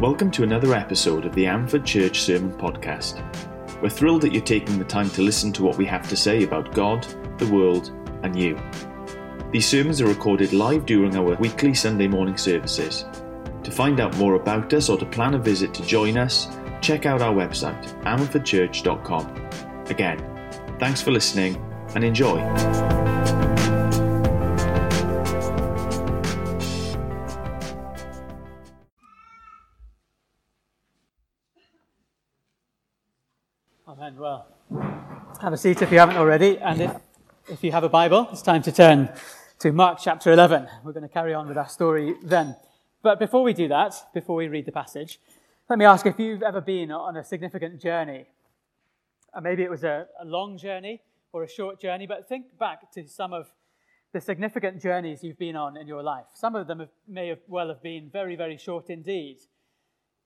Welcome to another episode of the Ammanford Church Sermon Podcast. We're thrilled that you're taking the time to listen to what we have to say about God, the world, and you. These sermons are recorded live during our weekly Sunday morning services. To find out more about us or to plan a visit to join us, check out our website, amfordchurch.com. Again, thanks for listening and enjoy. Have a seat if you haven't already. And if, if you have a Bible, it's time to turn to Mark chapter 11. We're going to carry on with our story then. But before we do that, before we read the passage, let me ask if you've ever been on a significant journey. Uh, maybe it was a, a long journey or a short journey, but think back to some of the significant journeys you've been on in your life. Some of them have, may have well have been very, very short indeed.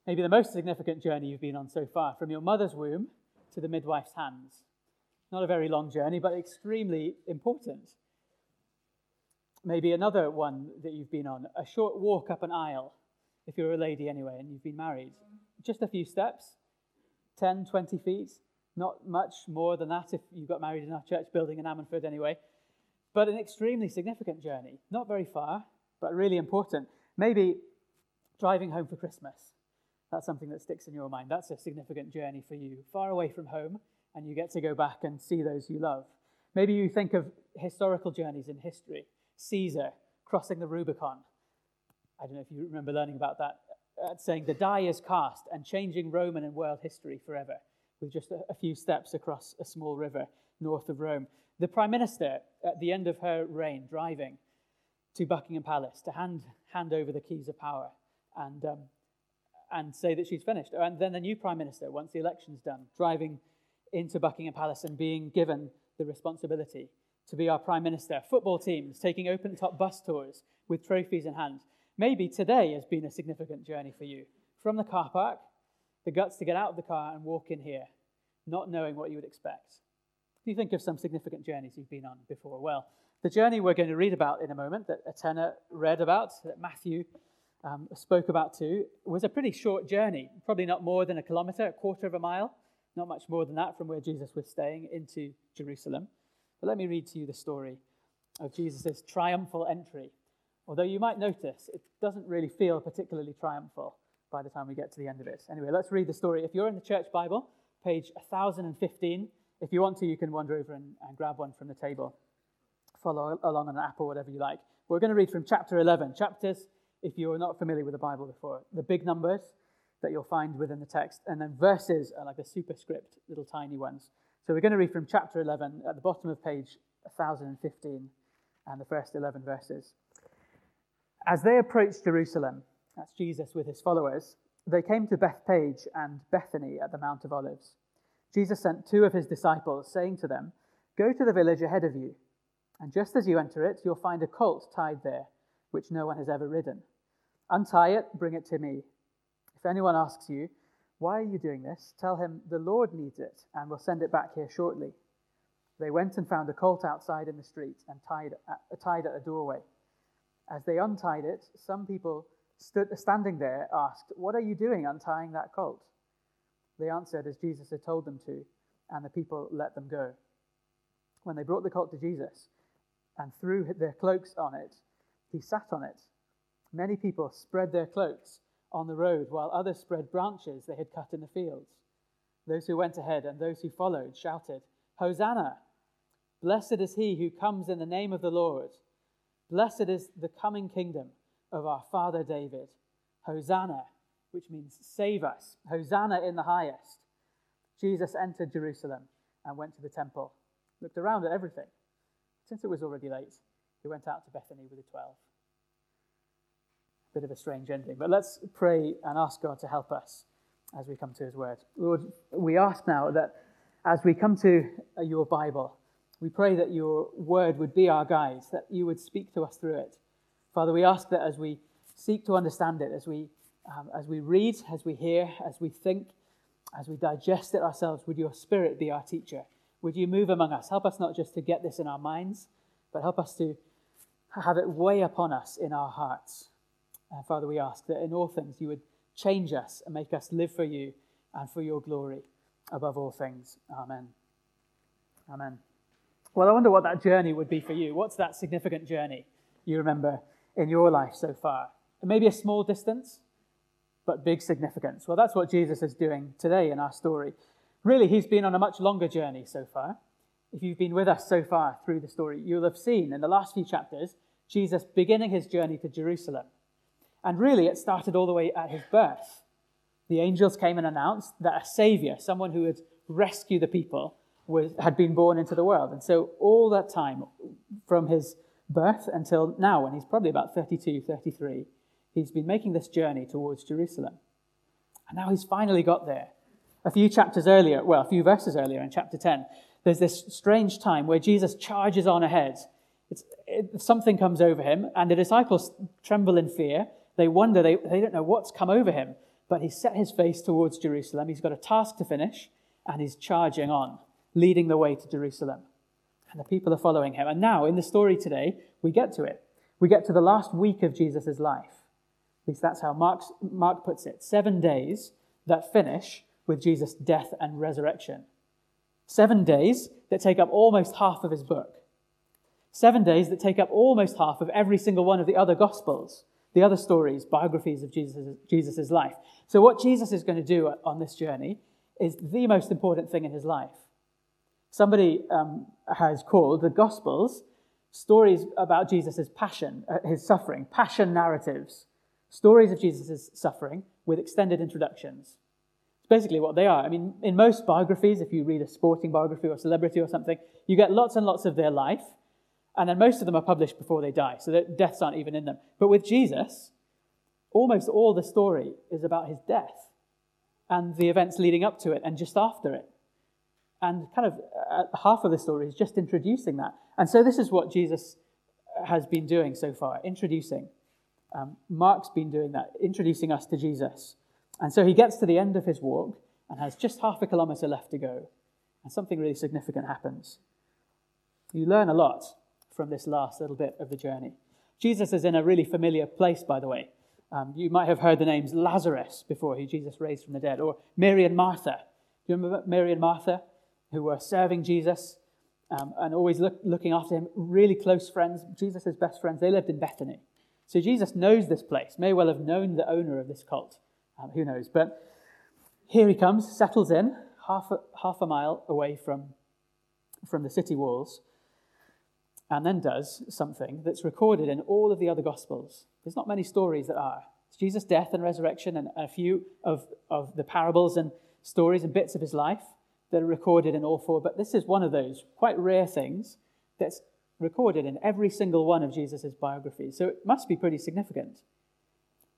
Maybe the most significant journey you've been on so far, from your mother's womb to the midwife's hands. Not a very long journey, but extremely important. Maybe another one that you've been on, a short walk up an aisle, if you're a lady anyway and you've been married. Just a few steps, 10, 20 feet, not much more than that if you got married in our church building in Ammanford anyway. But an extremely significant journey. Not very far, but really important. Maybe driving home for Christmas. That's something that sticks in your mind. That's a significant journey for you. Far away from home, and you get to go back and see those you love. Maybe you think of historical journeys in history. Caesar crossing the Rubicon. I don't know if you remember learning about that, uh, saying the die is cast and changing Roman and world history forever with just a, a few steps across a small river north of Rome. The Prime Minister, at the end of her reign, driving to Buckingham Palace to hand, hand over the keys of power and, um, and say that she's finished. And then the new Prime Minister, once the election's done, driving into Buckingham Palace and being given the responsibility to be our Prime Minister. Football teams taking open top bus tours with trophies in hand. Maybe today has been a significant journey for you. From the car park the guts to get out of the car and walk in here, not knowing what you would expect. Do you think of some significant journeys you've been on before? Well, the journey we're going to read about in a moment, that Atena read about, that Matthew um, spoke about too, was a pretty short journey, probably not more than a kilometre, a quarter of a mile, not much more than that from where Jesus was staying into Jerusalem. But let me read to you the story of Jesus' triumphal entry. Although you might notice it doesn't really feel particularly triumphal by the time we get to the end of it. Anyway, let's read the story. If you're in the church Bible, page 1015, if you want to, you can wander over and, and grab one from the table. Follow along on an app or whatever you like. We're going to read from chapter 11. Chapters, if you're not familiar with the Bible before, the big numbers that you'll find within the text, and then verses are like a superscript, little tiny ones. So we're going to read from chapter 11 at the bottom of page 1015 and the first 11 verses. As they approached Jerusalem, that's Jesus with his followers, they came to Bethphage and Bethany at the Mount of Olives. Jesus sent two of his disciples, saying to them, Go to the village ahead of you, and just as you enter it, you'll find a colt tied there, which no one has ever ridden. Untie it, bring it to me. If anyone asks you, Why are you doing this? tell him, The Lord needs it, and we'll send it back here shortly. They went and found a colt outside in the street and tied, uh, tied at a doorway. As they untied it, some people stood, standing there asked, What are you doing untying that colt? They answered as Jesus had told them to, and the people let them go. When they brought the colt to Jesus and threw their cloaks on it, he sat on it. Many people spread their cloaks on the road, while others spread branches they had cut in the fields. Those who went ahead and those who followed shouted, Hosanna! Blessed is he who comes in the name of the Lord. Blessed is the coming kingdom of our father David. Hosanna, which means save us. Hosanna in the highest. Jesus entered Jerusalem and went to the temple, looked around at everything. Since it was already late, he went out to Bethany with the twelve. Bit of a strange ending, but let's pray and ask God to help us as we come to his word. Lord, we ask now that as we come to your Bible, we pray that your word would be our guide, that you would speak to us through it. Father, we ask that as we seek to understand it, as we, um, as we read, as we hear, as we think, as we digest it ourselves, would your spirit be our teacher? Would you move among us? Help us not just to get this in our minds, but help us to have it weigh upon us in our hearts. And Father, we ask that in all things you would change us and make us live for you and for your glory above all things. Amen. Amen. Well, I wonder what that journey would be for you. What's that significant journey you remember in your life so far? Maybe a small distance, but big significance. Well, that's what Jesus is doing today in our story. Really, he's been on a much longer journey so far. If you've been with us so far through the story, you'll have seen in the last few chapters Jesus beginning his journey to Jerusalem. And really, it started all the way at his birth. The angels came and announced that a savior, someone who would rescue the people, was, had been born into the world. And so, all that time, from his birth until now, when he's probably about 32, 33, he's been making this journey towards Jerusalem. And now he's finally got there. A few chapters earlier, well, a few verses earlier in chapter 10, there's this strange time where Jesus charges on ahead. It, something comes over him, and the disciples tremble in fear. They wonder, they, they don't know what's come over him. But he's set his face towards Jerusalem. He's got a task to finish, and he's charging on, leading the way to Jerusalem. And the people are following him. And now, in the story today, we get to it. We get to the last week of Jesus' life. At least that's how Mark, Mark puts it. Seven days that finish with Jesus' death and resurrection. Seven days that take up almost half of his book. Seven days that take up almost half of every single one of the other Gospels, the other stories, biographies of Jesus' Jesus's life. So, what Jesus is going to do on this journey is the most important thing in his life. Somebody um, has called the Gospels stories about Jesus' passion, uh, his suffering, passion narratives, stories of Jesus' suffering with extended introductions. It's basically what they are. I mean, in most biographies, if you read a sporting biography or celebrity or something, you get lots and lots of their life, and then most of them are published before they die, so that deaths aren't even in them. But with Jesus, almost all the story is about his death and the events leading up to it and just after it. And kind of uh, half of the story is just introducing that. And so this is what Jesus has been doing so far, introducing. Um, Mark's been doing that, introducing us to Jesus. And so he gets to the end of his walk and has just half a kilometer left to go. And something really significant happens. You learn a lot from this last little bit of the journey. Jesus is in a really familiar place, by the way. Um, you might have heard the names Lazarus before, who Jesus raised from the dead, or Mary and Martha. Do you remember Mary and Martha? who were serving Jesus um, and always look, looking after him, really close friends, Jesus' best friends. They lived in Bethany. So Jesus knows this place, may well have known the owner of this cult. Um, who knows? But here he comes, settles in, half a, half a mile away from, from the city walls, and then does something that's recorded in all of the other Gospels. There's not many stories that are. It's Jesus' death and resurrection, and a few of, of the parables and stories and bits of his life that are recorded in all four, but this is one of those quite rare things that's recorded in every single one of Jesus' biographies. So it must be pretty significant.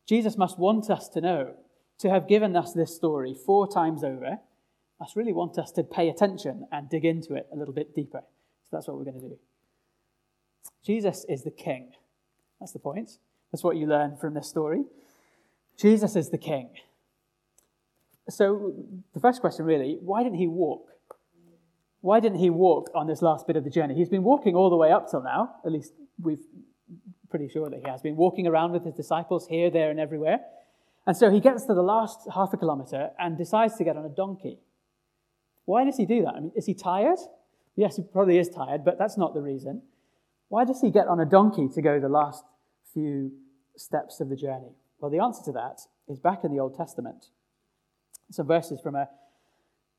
Jesus must want us to know, to have given us this story four times over, must really want us to pay attention and dig into it a little bit deeper. So that's what we're going to do. Jesus is the king. That's the point. That's what you learn from this story. Jesus is the king. So, the first question really why didn't he walk? Why didn't he walk on this last bit of the journey? He's been walking all the way up till now, at least we've pretty sure that he has been walking around with his disciples here, there, and everywhere. And so he gets to the last half a kilometer and decides to get on a donkey. Why does he do that? I mean, is he tired? Yes, he probably is tired, but that's not the reason. Why does he get on a donkey to go the last few steps of the journey? Well, the answer to that is back in the Old Testament some verses from a,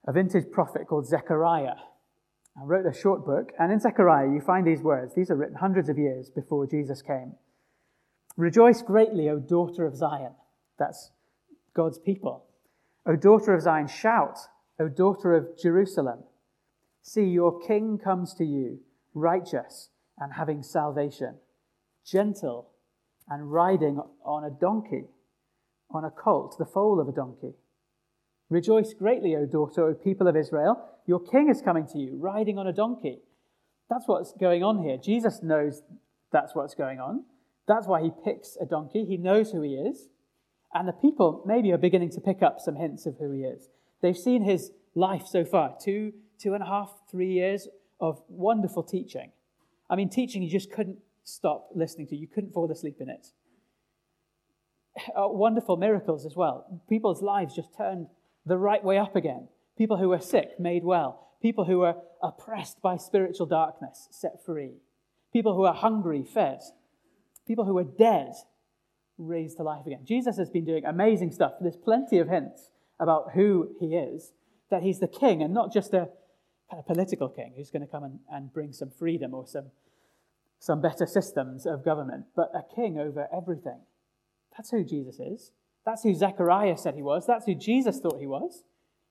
a vintage prophet called Zechariah. I wrote a short book, and in Zechariah you find these words. These are written hundreds of years before Jesus came. Rejoice greatly, O daughter of Zion. That's God's people. O daughter of Zion, shout, O daughter of Jerusalem. See, your king comes to you, righteous and having salvation, gentle and riding on a donkey, on a colt, the foal of a donkey Rejoice greatly, O daughter, O people of Israel. Your king is coming to you, riding on a donkey. That's what's going on here. Jesus knows that's what's going on. That's why he picks a donkey. He knows who he is. And the people maybe are beginning to pick up some hints of who he is. They've seen his life so far two, two and a half, three years of wonderful teaching. I mean, teaching you just couldn't stop listening to, you couldn't fall asleep in it. uh, wonderful miracles as well. People's lives just turned the right way up again. People who were sick made well. People who were oppressed by spiritual darkness set free. People who were hungry fed. People who were dead raised to life again. Jesus has been doing amazing stuff. There's plenty of hints about who he is, that he's the king and not just a of political king who's going to come and, and bring some freedom or some, some better systems of government, but a king over everything. That's who Jesus is. That's who Zechariah said he was. That's who Jesus thought he was.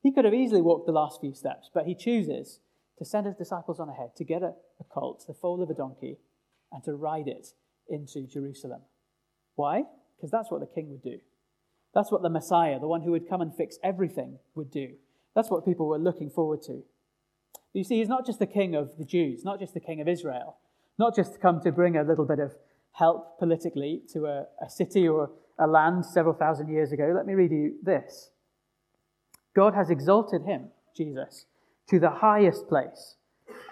He could have easily walked the last few steps, but he chooses to send his disciples on ahead to get a, a colt, the foal of a donkey, and to ride it into Jerusalem. Why? Because that's what the king would do. That's what the Messiah, the one who would come and fix everything, would do. That's what people were looking forward to. You see, he's not just the king of the Jews, not just the king of Israel, not just come to bring a little bit of help politically to a, a city or a land several thousand years ago. Let me read you this God has exalted him, Jesus, to the highest place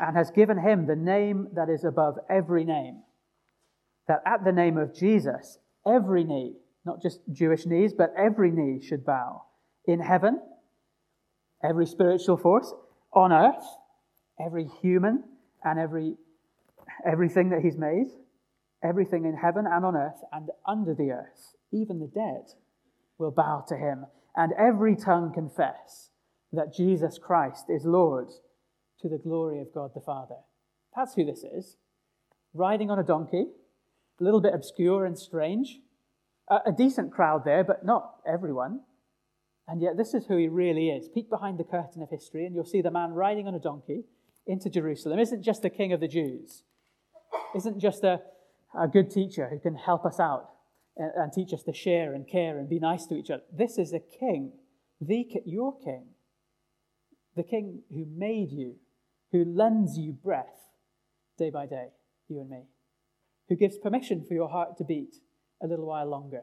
and has given him the name that is above every name. That at the name of Jesus, every knee, not just Jewish knees, but every knee should bow in heaven, every spiritual force, on earth, every human and every everything that he's made, everything in heaven and on earth and under the earth, even the dead will bow to him, and every tongue confess that Jesus Christ is Lord to the glory of God the Father. That's who this is. Riding on a donkey, a little bit obscure and strange, a, a decent crowd there, but not everyone. And yet, this is who he really is. Peek behind the curtain of history, and you'll see the man riding on a donkey into Jerusalem isn't just the king of the Jews, isn't just a, a good teacher who can help us out and, and teach us to share and care and be nice to each other. This is a king, the, your king, the king who made you, who lends you breath day by day, you and me, who gives permission for your heart to beat a little while longer.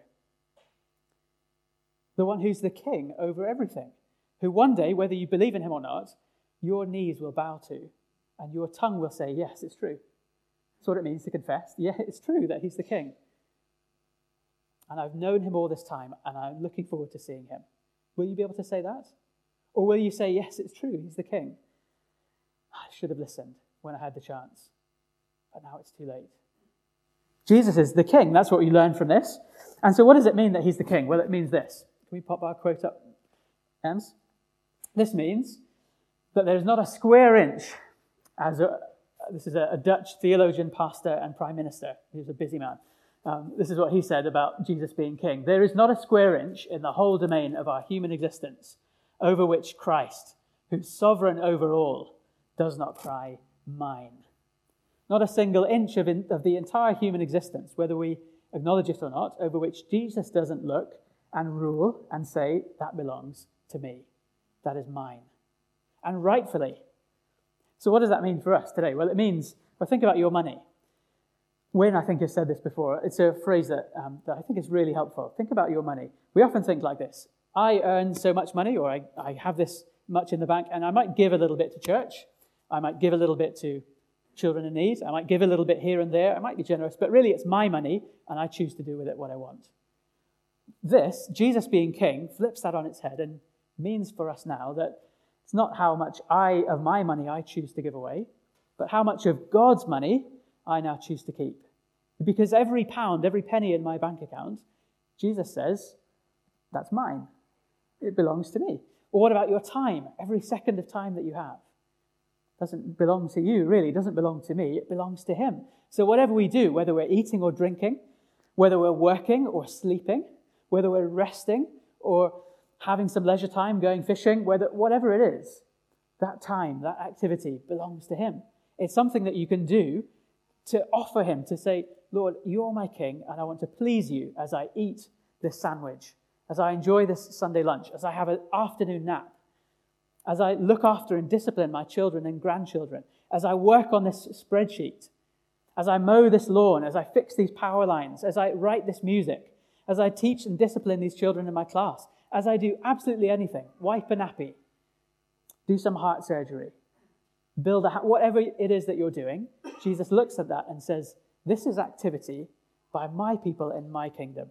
The one who's the king over everything, who one day, whether you believe in him or not, your knees will bow to, and your tongue will say, Yes, it's true. That's what it means to confess. Yeah, it's true that he's the king. And I've known him all this time, and I'm looking forward to seeing him. Will you be able to say that? Or will you say, Yes, it's true, he's the king? I should have listened when I had the chance, but now it's too late. Jesus is the king. That's what we learn from this. And so, what does it mean that he's the king? Well, it means this. Can we pop our quote up, Ems? This means that there's not a square inch, as a, this is a, a Dutch theologian, pastor, and prime minister. He He's a busy man. Um, this is what he said about Jesus being king. There is not a square inch in the whole domain of our human existence over which Christ, who's sovereign over all, does not cry, Mine. Not a single inch of, in, of the entire human existence, whether we acknowledge it or not, over which Jesus doesn't look and rule and say, That belongs to me. That is mine. And rightfully. So, what does that mean for us today? Well, it means, well, think about your money. Wayne, I think, has said this before. It's a phrase that, um, that I think is really helpful. Think about your money. We often think like this I earn so much money, or I, I have this much in the bank, and I might give a little bit to church. I might give a little bit to children in need. I might give a little bit here and there. I might be generous, but really it's my money, and I choose to do with it what I want. This, Jesus being king, flips that on its head and means for us now that it's not how much I of my money I choose to give away, but how much of God's money I now choose to keep. Because every pound, every penny in my bank account, Jesus says, that's mine. It belongs to me. Or what about your time? Every second of time that you have doesn't belong to you, really. It doesn't belong to me. It belongs to Him. So whatever we do, whether we're eating or drinking, whether we're working or sleeping, whether we're resting or having some leisure time, going fishing, whether, whatever it is, that time, that activity belongs to Him. It's something that you can do to offer Him, to say, Lord, you're my King, and I want to please you as I eat this sandwich, as I enjoy this Sunday lunch, as I have an afternoon nap, as I look after and discipline my children and grandchildren, as I work on this spreadsheet, as I mow this lawn, as I fix these power lines, as I write this music, as I teach and discipline these children in my class, as I do absolutely anything, wipe a nappy, do some heart surgery, build a whatever it is that you're doing, Jesus looks at that and says, This is activity by my people in my kingdom.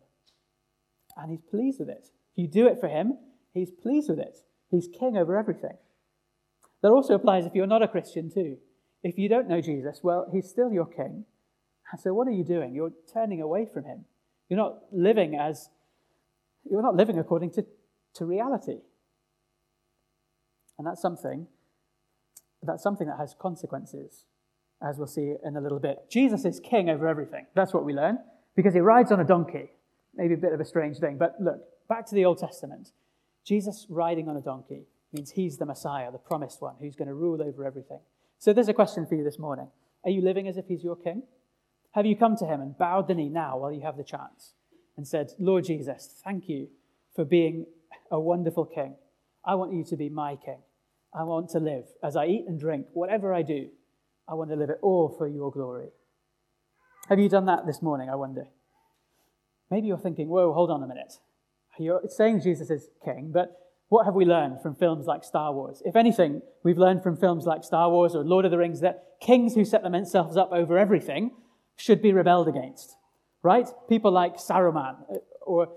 and he's pleased with it. If you do it for him, he's pleased with it. He's king over everything. That also applies if you're not a Christian, too. If you don't know Jesus, well, he's still your king. So what are you doing? You're turning away from him. You're not living as, you're not living according to, to reality. And that's something, that's something that has consequences, as we'll see in a little bit. Jesus is king over everything. That's what we learn, because he rides on a donkey. Maybe a bit of a strange thing, but look, back to the Old Testament. Jesus riding on a donkey means he's the Messiah, the promised one, who's going to rule over everything. So there's a question for you this morning. Are you living as if he's your king? Have you come to him and bowed the knee now while you have the chance and said, Lord Jesus, thank you for being a wonderful king. I want you to be my king. I want to live as I eat and drink, whatever I do, I want to live it all for your glory. Have you done that this morning, I wonder? Maybe you're thinking, whoa, hold on a minute. You're saying Jesus is king, but what have we learned from films like Star Wars? If anything, we've learned from films like Star Wars or Lord of the Rings that kings who set themselves up over everything should be rebelled against, right? People like Saruman uh, or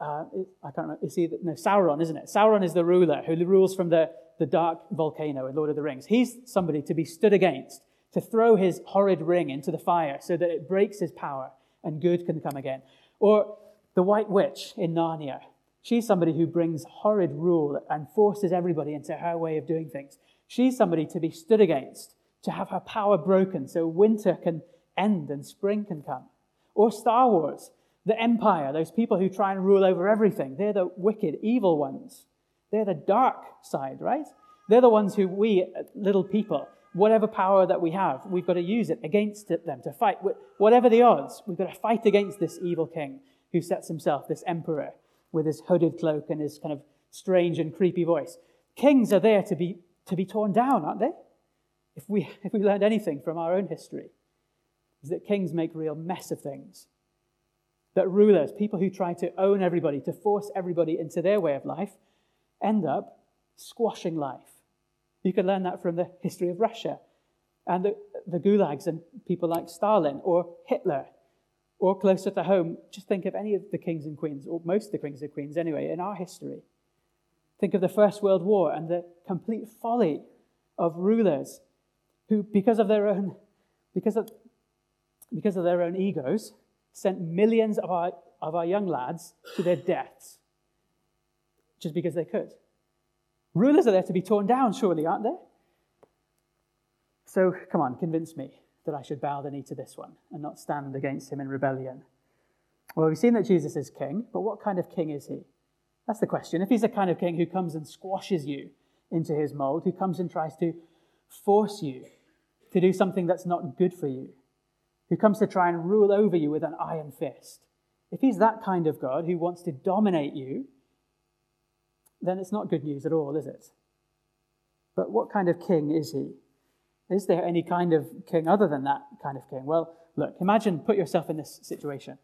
uh, I can't remember. Is he no Sauron, isn't it? Sauron is the ruler who rules from the, the dark volcano in Lord of the Rings. He's somebody to be stood against, to throw his horrid ring into the fire so that it breaks his power and good can come again. Or the White Witch in Narnia, She's somebody who brings horrid rule and forces everybody into her way of doing things. She's somebody to be stood against, to have her power broken so winter can end and spring can come. Or Star Wars, the Empire, those people who try and rule over everything. They're the wicked, evil ones. They're the dark side, right? They're the ones who we, uh, little people, whatever power that we have, we've got to use it against them to fight. Whatever the odds, we've got to fight against this evil king who sets himself, this emperor, with his hooded cloak and his kind of strange and creepy voice. Kings are there to be, to be torn down, aren't they? If we, if we learned anything from our own history, is that kings make real mess of things. That rulers, people who try to own everybody, to force everybody into their way of life, end up squashing life. You can learn that from the history of Russia and the, the gulags and people like Stalin or Hitler or closer to home, just think of any of the kings and queens, or most of the kings and queens anyway, in our history. Think of the First World War and the complete folly of rulers who, because of their own, because of, because of their own egos, sent millions of our, of our young lads to their deaths just because they could. Rulers are there to be torn down, surely, aren't they? So, come on, convince me that I should bow the knee to this one and not stand against him in rebellion? Well, we've seen that Jesus is king, but what kind of king is he? That's the question. If he's the kind of king who comes and squashes you into his mold, who comes and tries to force you to do something that's not good for you, who comes to try and rule over you with an iron fist, if he's that kind of God who wants to dominate you, then it's not good news at all, is it? But what kind of king is he? Is there any kind of king other than that kind of king? Well, look, imagine, put yourself in this situation.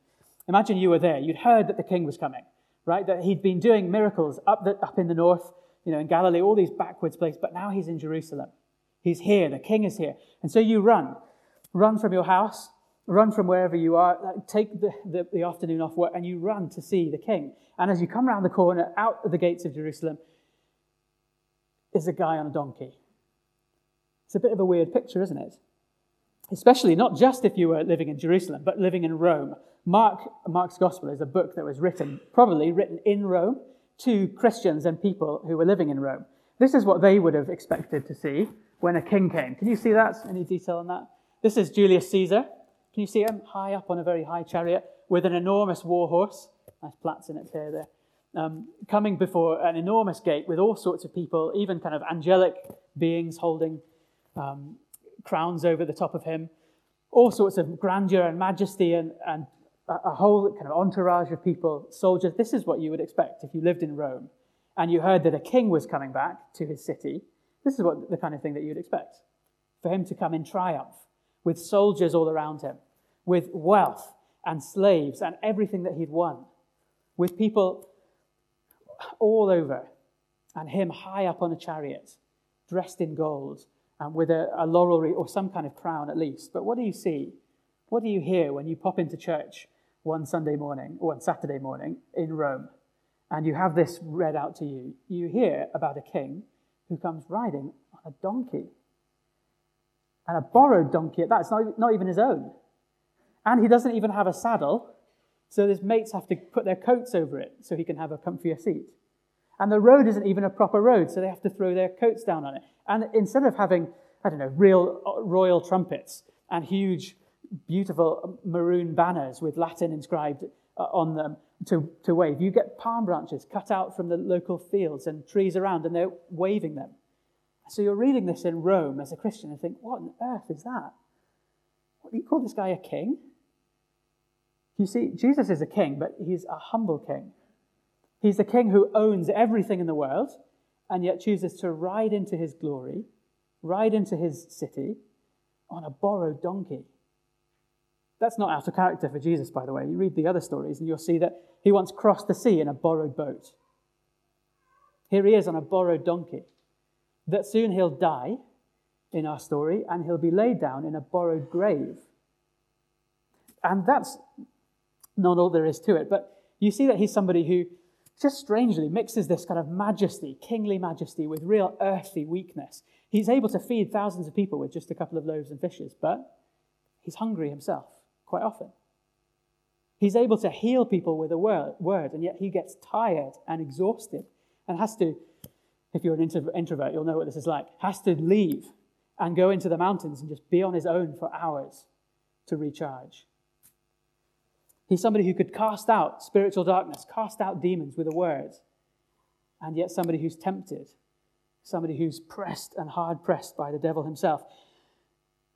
Imagine you were there. You'd heard that the king was coming, right? That he'd been doing miracles up, the, up in the north, you know, in Galilee, all these backwards places, but now he's in Jerusalem. He's here. The king is here. And so you run. Run from your house, run from wherever you are, take the, the, the afternoon off work, and you run to see the king. And as you come around the corner, out of the gates of Jerusalem, is a guy on a donkey it's a bit of a weird picture, isn't it? Especially not just if you were living in Jerusalem, but living in Rome. Mark, Mark's Gospel is a book that was written, probably written in Rome, to Christians and people who were living in Rome. This is what they would have expected to see when a king came. Can you see that? Any detail on that? This is Julius Caesar. Can you see him high up on a very high chariot with an enormous war horse? Nice plaits in it here, there. Um, coming before an enormous gate with all sorts of people, even kind of angelic beings holding um, crowns over the top of him, all sorts of grandeur and majesty, and, and a, whole kind of entourage of people, soldiers. This is what you would expect if you lived in Rome and you heard that a king was coming back to his city. This is what the kind of thing that you'd expect for him to come in triumph with soldiers all around him, with wealth and slaves and everything that he'd won, with people all over, and him high up on a chariot, dressed in gold, um, with a, a laurel wreath or some kind of crown at least. But what do you see? What do you hear when you pop into church one Sunday morning, or one Saturday morning in Rome, and you have this read out to you, you hear about a king who comes riding on a donkey. And a borrowed donkey at that. It's not, not even his own. And he doesn't even have a saddle, so his mates have to put their coats over it so he can have a comfier seat. And the road isn't even a proper road, so they have to throw their coats down on it. And instead of having, I don't know, real uh, royal trumpets and huge, beautiful maroon banners with Latin inscribed uh, on them to, to wave, you get palm branches cut out from the local fields and trees around, and they're waving them. So you're reading this in Rome as a Christian and think, what on earth is that? What do you call this guy a king? You see, Jesus is a king, but he's a humble king. He's the king who owns everything in the world and yet chooses to ride into his glory, ride into his city on a borrowed donkey. That's not out of character for Jesus, by the way. You read the other stories and you'll see that he once crossed the sea in a borrowed boat. Here he is on a borrowed donkey. That soon he'll die in our story and he'll be laid down in a borrowed grave. And that's not all there is to it, but you see that he's somebody who just strangely mixes this kind of majesty, kingly majesty, with real earthly weakness. He's able to feed thousands of people with just a couple of loaves and fishes, but he's hungry himself quite often. He's able to heal people with a word, and yet he gets tired and exhausted and has to, if you're an introvert, you'll know what this is like, has to leave and go into the mountains and just be on his own for hours to recharge. He's somebody who could cast out spiritual darkness, cast out demons with a word, and yet somebody who's tempted, somebody who's pressed and hard pressed by the devil himself.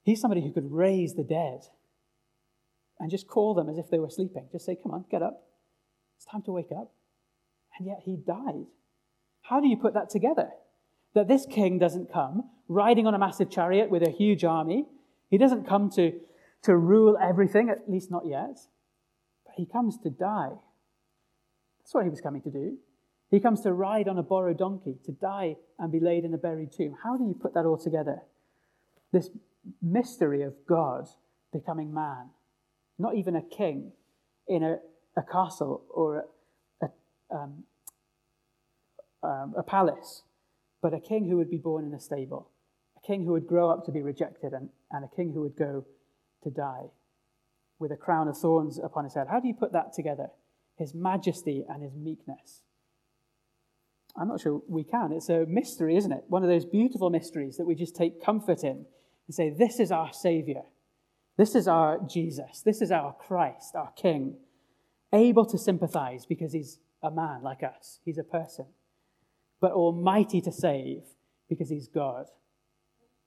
He's somebody who could raise the dead and just call them as if they were sleeping. Just say, Come on, get up. It's time to wake up. And yet he died. How do you put that together? That this king doesn't come riding on a massive chariot with a huge army. He doesn't come to, to rule everything, at least not yet. But he comes to die. That's what he was coming to do. He comes to ride on a borrowed donkey, to die and be laid in a buried tomb. How do you put that all together? This mystery of God becoming man, not even a king in a, a castle or a, a, um, um, a palace, but a king who would be born in a stable, a king who would grow up to be rejected, and, and a king who would go to die with a crown of thorns upon his head. How do you put that together? His majesty and his meekness. I'm not sure we can. It's a mystery, isn't it? One of those beautiful mysteries that we just take comfort in and say, This is our Savior. This is our Jesus. This is our Christ, our King, able to sympathize because he's a man like us, he's a person, but almighty to save because he's God.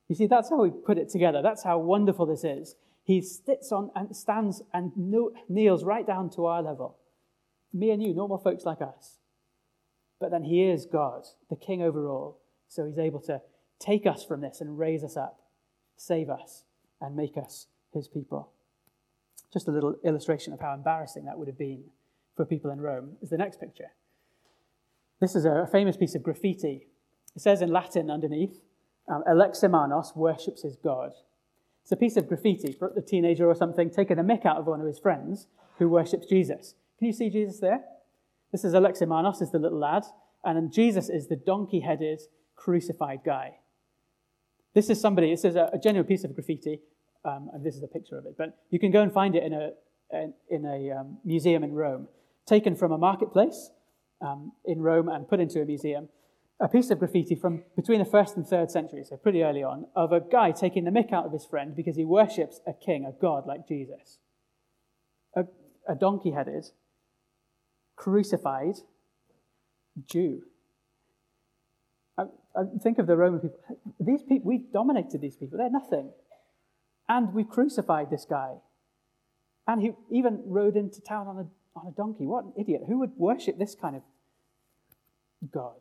You see, that's how we put it together. That's how wonderful this is. He sits on and stands and kneels right down to our level. Me and you, normal folks like us. But then he is God, the king over all. So he's able to take us from this and raise us up, save us, and make us his people. Just a little illustration of how embarrassing that would have been for people in Rome is the next picture. This is a famous piece of graffiti. It says in Latin underneath, um, Alexamenos worships his God. It's a piece of graffiti, a teenager or something, taking a mick out of one of his friends who worships Jesus. Can you see Jesus there? This is Alexamenos, is the little lad, and Jesus is the donkey headed, crucified guy. This is somebody, this is a, a genuine piece of graffiti, um, and this is a picture of it, but you can go and find it in a, in a um, museum in Rome, taken from a marketplace um, in Rome and put into a museum a piece of graffiti from between the first and third century, so pretty early on, of a guy taking the mick out of his friend because he worships a king, a god like Jesus. A, a donkey headed, crucified Jew. I, I think of the Roman people. These people, we dominated these people. They're nothing. And we crucified this guy. And he even rode into town on a, on a donkey. What an idiot. Who would worship this kind of God?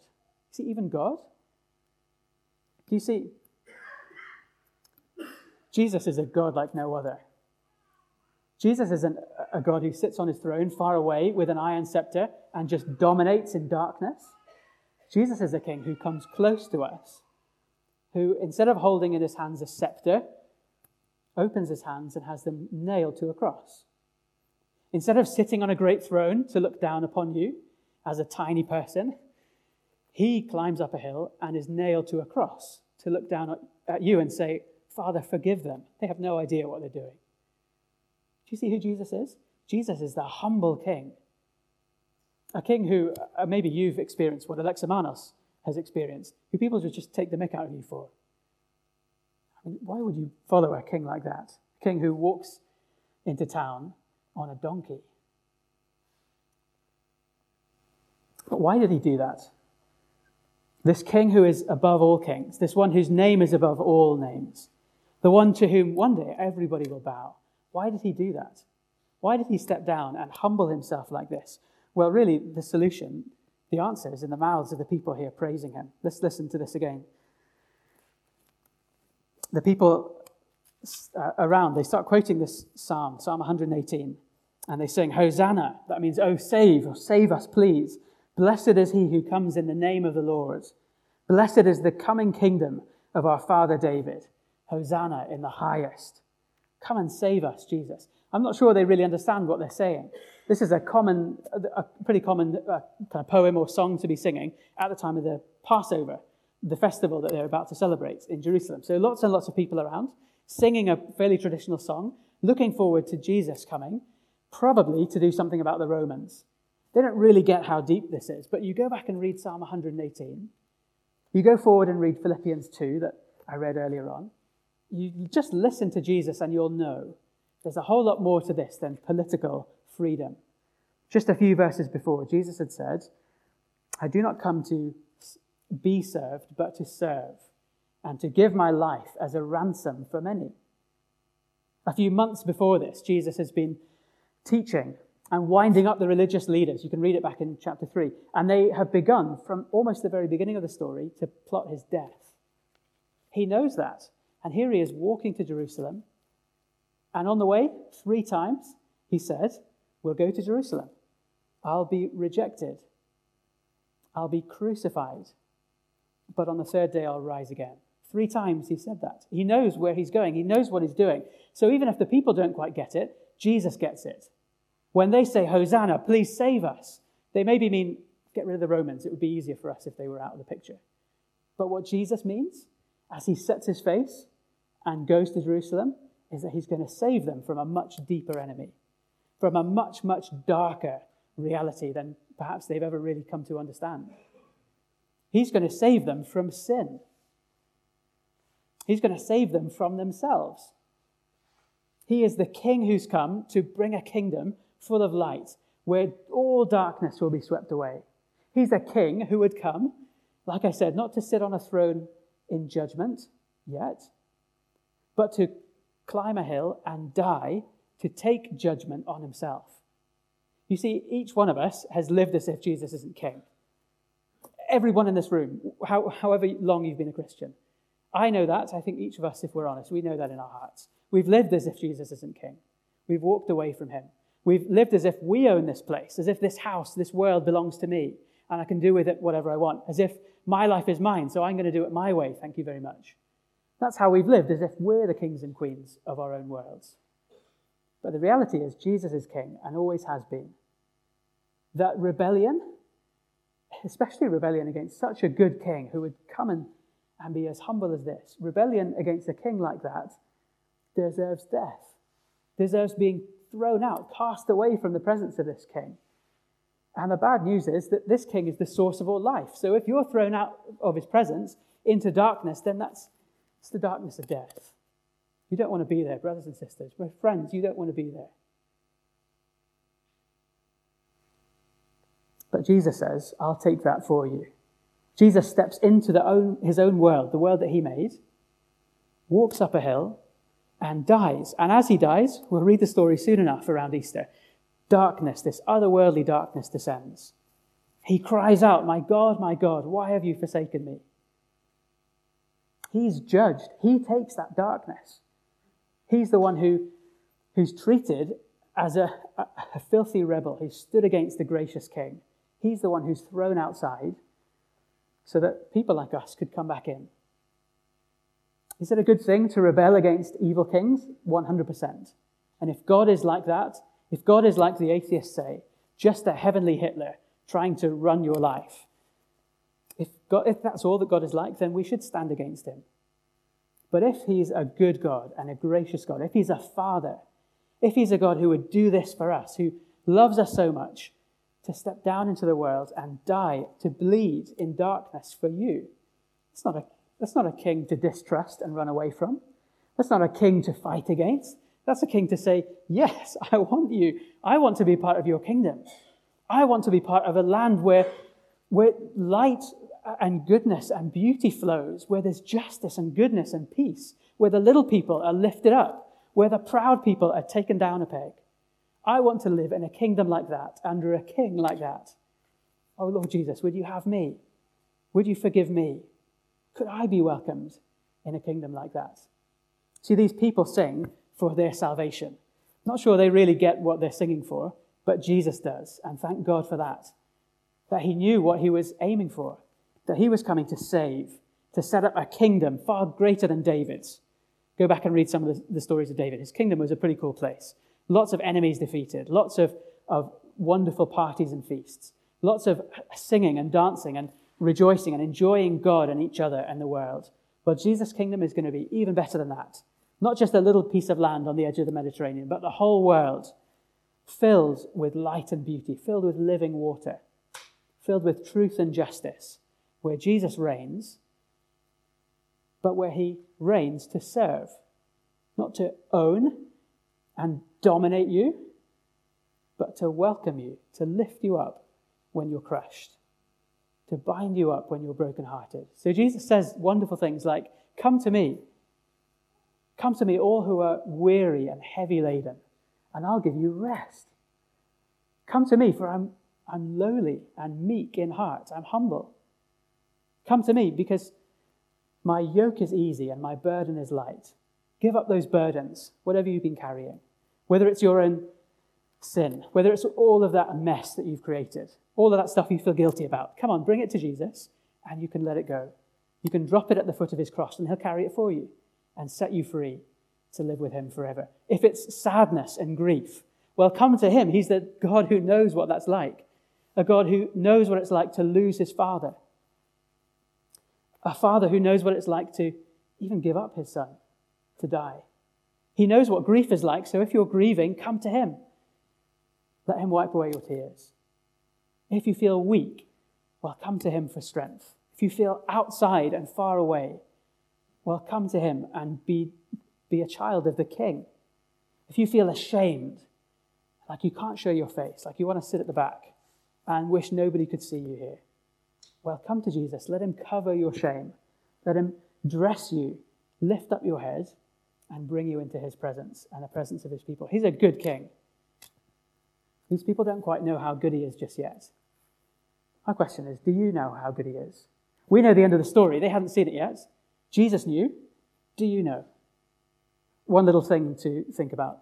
Is he even God? Do you see? Jesus is a God like no other. Jesus is an, a God who sits on his throne far away with an iron scepter and just dominates in darkness. Jesus is a king who comes close to us, who, instead of holding in his hands a scepter, opens his hands and has them nailed to a cross. Instead of sitting on a great throne to look down upon you as a tiny person, he climbs up a hill and is nailed to a cross to look down at you and say, Father, forgive them. They have no idea what they're doing. Do you see who Jesus is? Jesus is the humble king. A king who, uh, maybe you've experienced what Alexamenos has experienced, who people would just take the mick out of you for. I mean, why would you follow a king like that? A king who walks into town on a donkey. But why did he do that? This king who is above all kings, this one whose name is above all names, the one to whom one day everybody will bow. Why did he do that? Why did he step down and humble himself like this? Well, really, the solution, the answer is in the mouths of the people here praising him. Let's listen to this again. The people uh, around, they start quoting this psalm, Psalm 118, and they sing, Hosanna. That means, oh, save, save us, please. Blessed is he who comes in the name of the Lord. Blessed is the coming kingdom of our father David. Hosanna in the highest. Come and save us, Jesus. I'm not sure they really understand what they're saying. This is a common, a pretty common uh, kind of poem or song to be singing at the time of the Passover, the festival that they're about to celebrate in Jerusalem. So lots and lots of people around singing a fairly traditional song, looking forward to Jesus coming, probably to do something about the Romans. They don't really get how deep this is, but you go back and read Psalm 118. You go forward and read Philippians 2 that I read earlier on. You just listen to Jesus and you'll know there's a whole lot more to this than political freedom. Just a few verses before, Jesus had said, I do not come to be served, but to serve and to give my life as a ransom for many. A few months before this, Jesus has been teaching and winding up the religious leaders. You can read it back in chapter 3. And they have begun, from almost the very beginning of the story, to plot his death. He knows that. And here he is walking to Jerusalem. And on the way, three times, he said, We'll go to Jerusalem. I'll be rejected. I'll be crucified. But on the third day, I'll rise again. Three times he said that. He knows where he's going, he knows what he's doing. So even if the people don't quite get it, Jesus gets it. When they say, Hosanna, please save us, they maybe mean, get rid of the Romans. It would be easier for us if they were out of the picture. But what Jesus means, as he sets his face and goes to Jerusalem, is that he's going to save them from a much deeper enemy, from a much, much darker reality than perhaps they've ever really come to understand. He's going to save them from sin. He's going to save them from themselves. He is the king who's come to bring a kingdom full of light where all darkness will be swept away. He's a king who would come, like I said, not to sit on a throne in judgment yet, but to climb a hill and die to take judgment on himself. You see, each one of us has lived as if Jesus isn't king. Everyone in this room, how, however long you've been a Christian, I know that. I think each of us, if we're honest, we know that in our hearts. We've lived as if Jesus isn't king. We've walked away from him. We've lived as if we own this place, as if this house, this world belongs to me, and I can do with it whatever I want, as if my life is mine, so I'm going to do it my way, thank you very much. That's how we've lived, as if we're the kings and queens of our own worlds. But the reality is, Jesus is king and always has been. That rebellion, especially rebellion against such a good king who would come and and be as humble as this. Rebellion against a king like that deserves death, deserves being thrown out, cast away from the presence of this king. And the bad news is that this king is the source of all life. So if you're thrown out of his presence into darkness, then that's it's the darkness of death. You don't want to be there, brothers and sisters. My friends, you don't want to be there. But Jesus says, I'll take that for you. Jesus steps into own, his own world, the world that he made, walks up a hill, and dies. And as he dies, we'll read the story soon enough around Easter, darkness, this otherworldly darkness descends. He cries out, My God, my God, why have you forsaken me? He's judged. He takes that darkness. He's the one who, who's treated as a, a, a filthy rebel who stood against the gracious king. He's the one who's thrown outside so that people like us could come back in. Is it a good thing to rebel against evil kings? 100%. And if God is like that, if God is like the atheists say, just a heavenly Hitler trying to run your life, if, God, if that's all that God is like, then we should stand against him. But if he's a good God and a gracious God, if he's a father, if he's a God who would do this for us, who loves us so much to step down into the world and die, to bleed in darkness for you, that's not a, that's not a king to distrust and run away from. That's not a king to fight against. That's a king to say, Yes, I want you. I want to be part of your kingdom. I want to be part of a land where, where light and goodness and beauty flows, where there's justice and goodness and peace, where the little people are lifted up, where the proud people are taken down a peg. I want to live in a kingdom like that, under a king like that. Oh, Lord Jesus, would you have me? Would you forgive me? Could I be welcomed in a kingdom like that? See, these people sing for their salvation. Not sure they really get what they're singing for, but Jesus does, and thank God for that. That he knew what he was aiming for, that he was coming to save, to set up a kingdom far greater than David's. Go back and read some of the, the stories of David. His kingdom was a pretty cool place. Lots of enemies defeated, lots of, of wonderful parties and feasts, lots of singing and dancing and rejoicing and enjoying God and each other and the world. But Jesus' kingdom is going to be even better than that. Not just a little piece of land on the edge of the Mediterranean, but the whole world filled with light and beauty, filled with living water, filled with truth and justice, where Jesus reigns, but where he reigns to serve, not to own and dominate you, but to welcome you, to lift you up when you're crushed, to bind you up when you're brokenhearted. So Jesus says wonderful things like, Come to me. Come to me, all who are weary and heavy laden, and I'll give you rest. Come to me, for I'm, I'm lowly and meek in heart. I'm humble. Come to me, because my yoke is easy and my burden is light. Give up those burdens, whatever you've been carrying, whether it's your own sin, whether it's all of that mess that you've created, all of that stuff you feel guilty about. Come on, bring it to Jesus, and you can let it go. You can drop it at the foot of his cross, and he'll carry it for you and set you free to live with him forever. If it's sadness and grief, well, come to him. He's the God who knows what that's like, a God who knows what it's like to lose his father, a father who knows what it's like to even give up his son, to die. He knows what grief is like, so if you're grieving, come to him. Let him wipe away your tears. If you feel weak, well, come to him for strength. If you feel outside and far away, well, come to him and be, be a child of the king. If you feel ashamed, like you can't show your face, like you want to sit at the back and wish nobody could see you here, well, come to Jesus. Let him cover your shame. Let him dress you, lift up your head, and bring you into his presence and the presence of his people. He's a good king. These people don't quite know how good he is just yet. My question is do you know how good he is? We know the end of the story. They haven't seen it yet. Jesus knew. Do you know? One little thing to think about.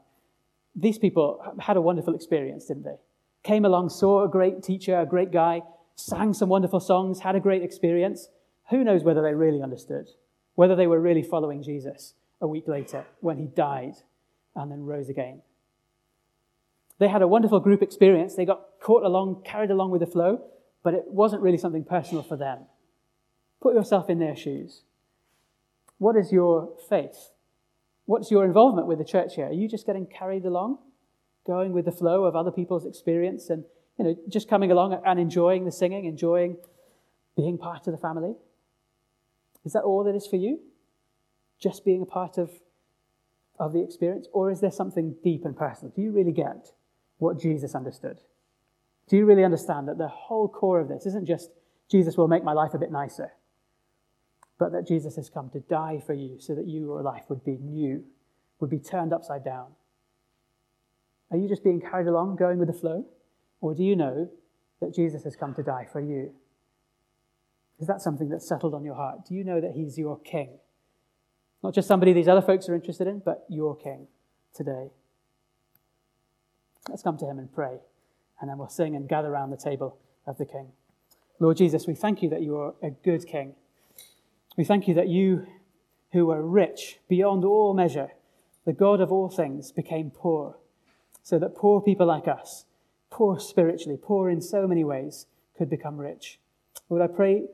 These people had a wonderful experience, didn't they? Came along, saw a great teacher, a great guy, sang some wonderful songs, had a great experience. Who knows whether they really understood, whether they were really following Jesus a week later when he died and then rose again. They had a wonderful group experience. They got caught along, carried along with the flow, but it wasn't really something personal for them. Put yourself in their shoes. What is your faith? What's your involvement with the church here? Are you just getting carried along, going with the flow of other people's experience and you know, just coming along and enjoying the singing, enjoying being part of the family? Is that all that is for you? Just being a part of, of the experience? Or is there something deep and personal? Do you really get what Jesus understood? Do you really understand that the whole core of this isn't just Jesus will make my life a bit nicer? but that Jesus has come to die for you so that your life would be new, would be turned upside down. Are you just being carried along, going with the flow? Or do you know that Jesus has come to die for you? Is that something that's settled on your heart? Do you know that he's your king? Not just somebody these other folks are interested in, but your king today. Let's come to him and pray, and then we'll sing and gather around the table of the king. Lord Jesus, we thank you that you are a good king. We thank you that you, who were rich beyond all measure, the God of all things, became poor, so that poor people like us, poor spiritually, poor in so many ways, could become rich. Lord, I pray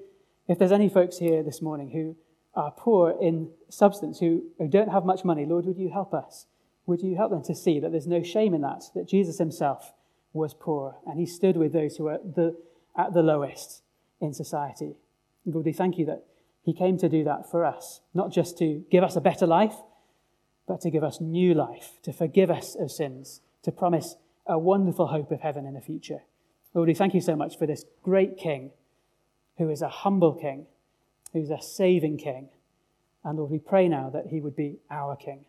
if there's any folks here this morning who are poor in substance, who, who don't have much money, Lord, would you help us? Would you help them to see that there's no shame in that, that Jesus himself was poor and he stood with those who were the, at the lowest in society? Lord, we thank you that he came to do that for us, not just to give us a better life, but to give us new life, to forgive us of sins, to promise a wonderful hope of heaven in the future. Lord, we thank you so much for this great King who is a humble King, who's a saving King. And Lord, we pray now that he would be our King.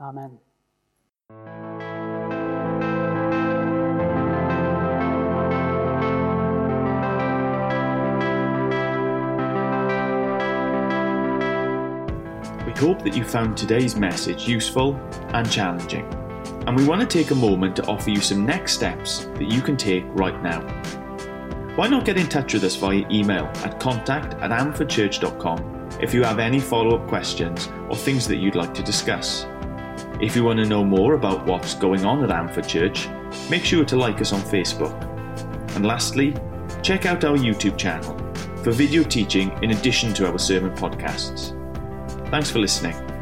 Amen. We hope that you found today's message useful and challenging. And we want to take a moment to offer you some next steps that you can take right now. Why not get in touch with us via email at contact at ammanfordchurch.com if you have any follow up questions or things that you'd like to discuss. If you want to know more about what's going on at Ammanford Church, make sure to like us on Facebook. And lastly, check out our YouTube channel for video teaching in addition to our sermon podcasts. Thanks for listening.